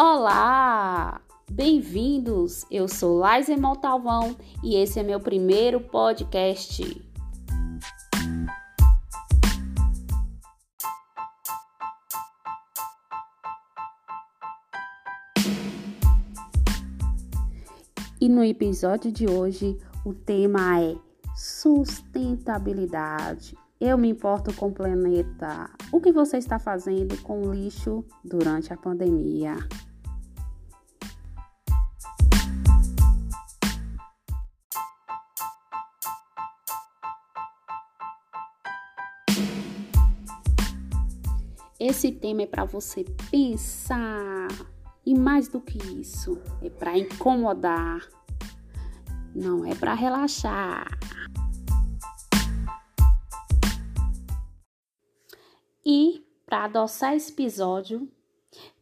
Olá! Bem-vindos! Eu sou Laise Montalvão e esse é meu primeiro podcast. E no episódio de hoje o tema é sustentabilidade. Eu me importo com o planeta. O que você está fazendo com o lixo durante a pandemia? Esse tema é para você pensar. E mais do que isso, é para incomodar. Não é para relaxar. E, para adoçar esse episódio,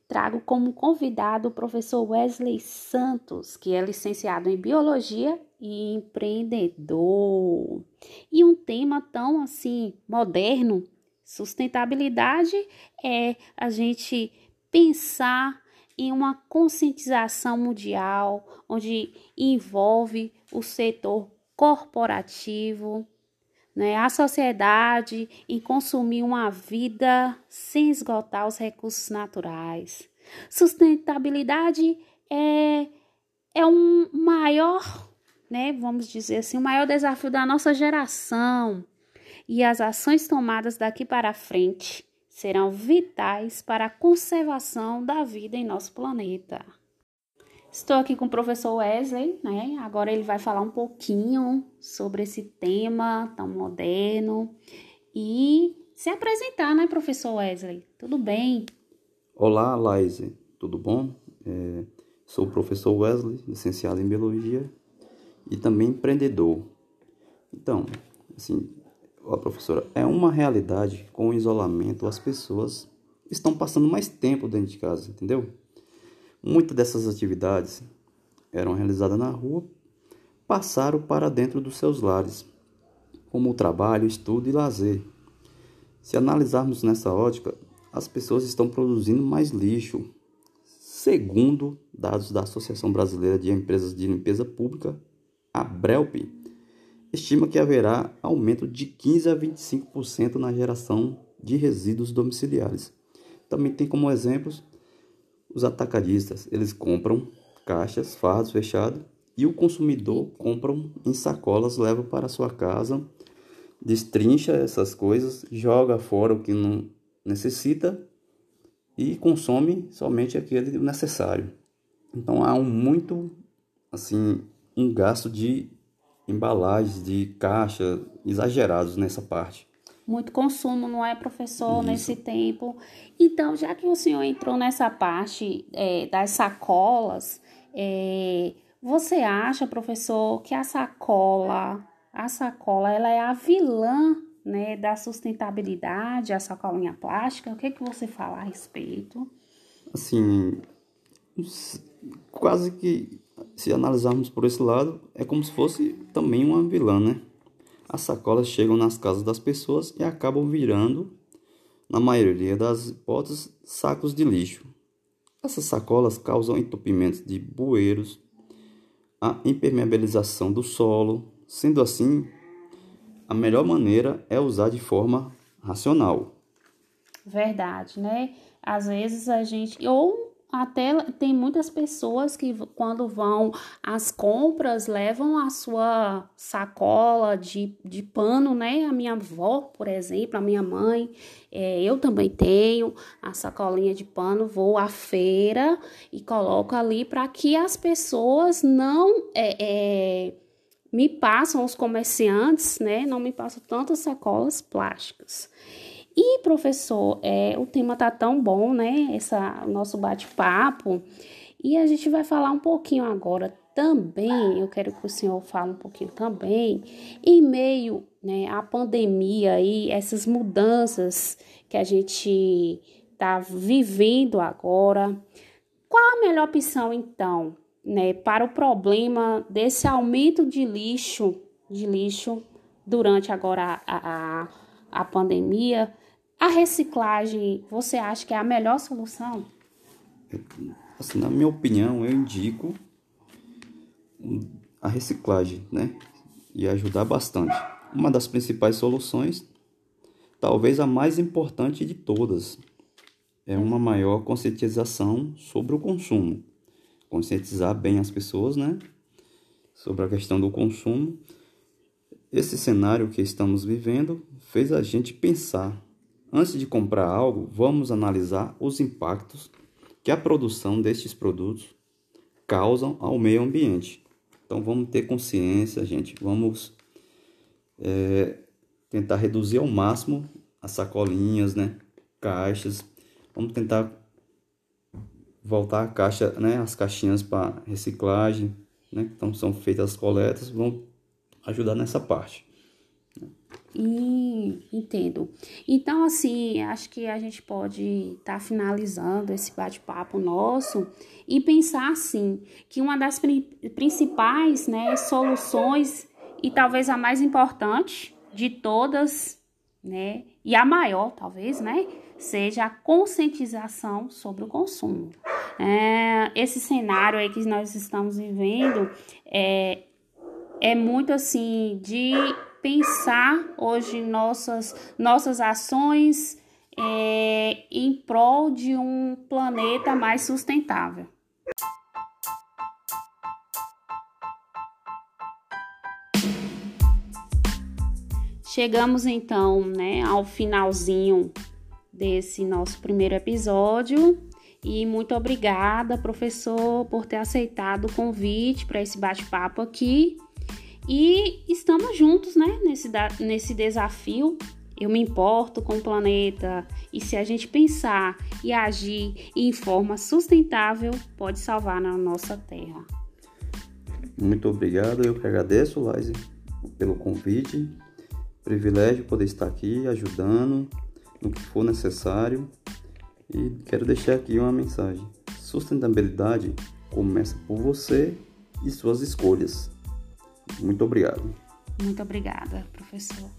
trago como convidado o professor Wesley Santos, que é licenciado em Biologia e empreendedor. E um tema tão assim moderno, sustentabilidade é a gente pensar em uma conscientização mundial onde envolve o setor corporativo, né, a sociedade em consumir uma vida sem esgotar os recursos naturais. Sustentabilidade é, é um maior, né, vamos dizer assim, o um maior desafio da nossa geração. E as ações tomadas daqui para frente serão vitais para a conservação da vida em nosso planeta. Estou aqui com o professor Wesley, né? Agora ele vai falar um pouquinho sobre esse tema tão moderno e se apresentar, né, professor Wesley? Tudo bem? Olá, Laise, tudo bom? É, sou o professor Wesley, licenciado em Biologia e também empreendedor. Então, assim, ó, professora, é uma realidade com o isolamento, as pessoas estão passando mais tempo dentro de casa, entendeu? Muitas dessas atividades eram realizadas na rua, passaram para dentro dos seus lares, como o trabalho, estudo e lazer. Se analisarmos nessa ótica, as pessoas estão produzindo mais lixo. Segundo dados da Associação Brasileira de Empresas de Limpeza Pública, a BRELP, estima que haverá aumento de 15 a 25% na geração de resíduos domiciliares. Também tem como exemplos os atacadistas, eles compram caixas, fardos fechados e o consumidor compra em sacolas, leva para sua casa, destrincha essas coisas, joga fora o que não necessita e consome somente aquele necessário. Então há um muito assim um gasto de embalagens, de caixa exagerados nessa parte muito consumo, não é, professor, Isso. nesse tempo. Então, já que o senhor entrou nessa parte é, das sacolas, é, você acha, professor, que a sacola, a sacola, ela é a vilã né, da sustentabilidade, a sacolinha plástica? O que, é que você fala a respeito? Assim, quase que, se analisarmos por esse lado, é como se fosse também uma vilã, né? as sacolas chegam nas casas das pessoas e acabam virando, na maioria das hipóteses, sacos de lixo. Essas sacolas causam entupimentos de bueiros, a impermeabilização do solo. Sendo assim, a melhor maneira é usar de forma racional. Verdade, né? Às vezes a gente ou até tem muitas pessoas que quando vão às compras levam a sua sacola de, de pano, né? A minha avó, por exemplo, a minha mãe, é, eu também tenho a sacolinha de pano, vou à feira e coloco ali para que as pessoas não é, é, me passam, os comerciantes, né? Não me passam tantas sacolas plásticas. E, professor, é, o tema tá tão bom, né? Essa nosso bate-papo. E a gente vai falar um pouquinho agora também, eu quero que o senhor fale um pouquinho também, em meio né, à pandemia e essas mudanças que a gente está vivendo agora. Qual a melhor opção, então, né, para o problema desse aumento de lixo, de lixo durante agora a, a, a pandemia? A reciclagem, você acha que é a melhor solução? assim, na minha opinião, eu indico a reciclagem, né? E ajudar bastante. Uma das principais soluções, talvez a mais importante de todas, é uma maior conscientização sobre o consumo. Conscientizar bem as pessoas, né? Sobre a questão do consumo. Esse cenário que estamos vivendo fez a gente pensar. Antes de comprar algo, vamos analisar os impactos que a produção destes produtos causam ao meio ambiente. Então vamos ter consciência, gente. Vamos é, tentar reduzir ao máximo as sacolinhas, né? Caixas. Vamos tentar voltar a caixa, né? As caixinhas para reciclagem, né? Então são feitas as coletas. Vamos ajudar nessa parte. Entendo. Então, assim, acho que a gente pode estar tá finalizando esse bate-papo nosso e pensar, assim, que uma das principais né, soluções, e talvez a mais importante de todas, né, e a maior, talvez, né, seja a conscientização sobre o consumo. É, esse cenário aí que nós estamos vivendo é, é muito, assim, de pensar hoje nossas, nossas ações é, em prol de um planeta mais sustentável. Chegamos então né, ao finalzinho desse nosso primeiro episódio. E muito obrigada, professor, por ter aceitado o convite para esse bate-papo aqui. E estamos juntos, né, nesse, nesse desafio. Eu me importo com o planeta e se a gente pensar e agir em forma sustentável, pode salvar na nossa terra. Muito obrigado, eu que agradeço, Laise, pelo convite. Privilégio poder estar aqui ajudando no que for necessário. E quero deixar aqui uma mensagem: sustentabilidade começa por você e suas escolhas. Muito obrigado. Muito obrigada, professor.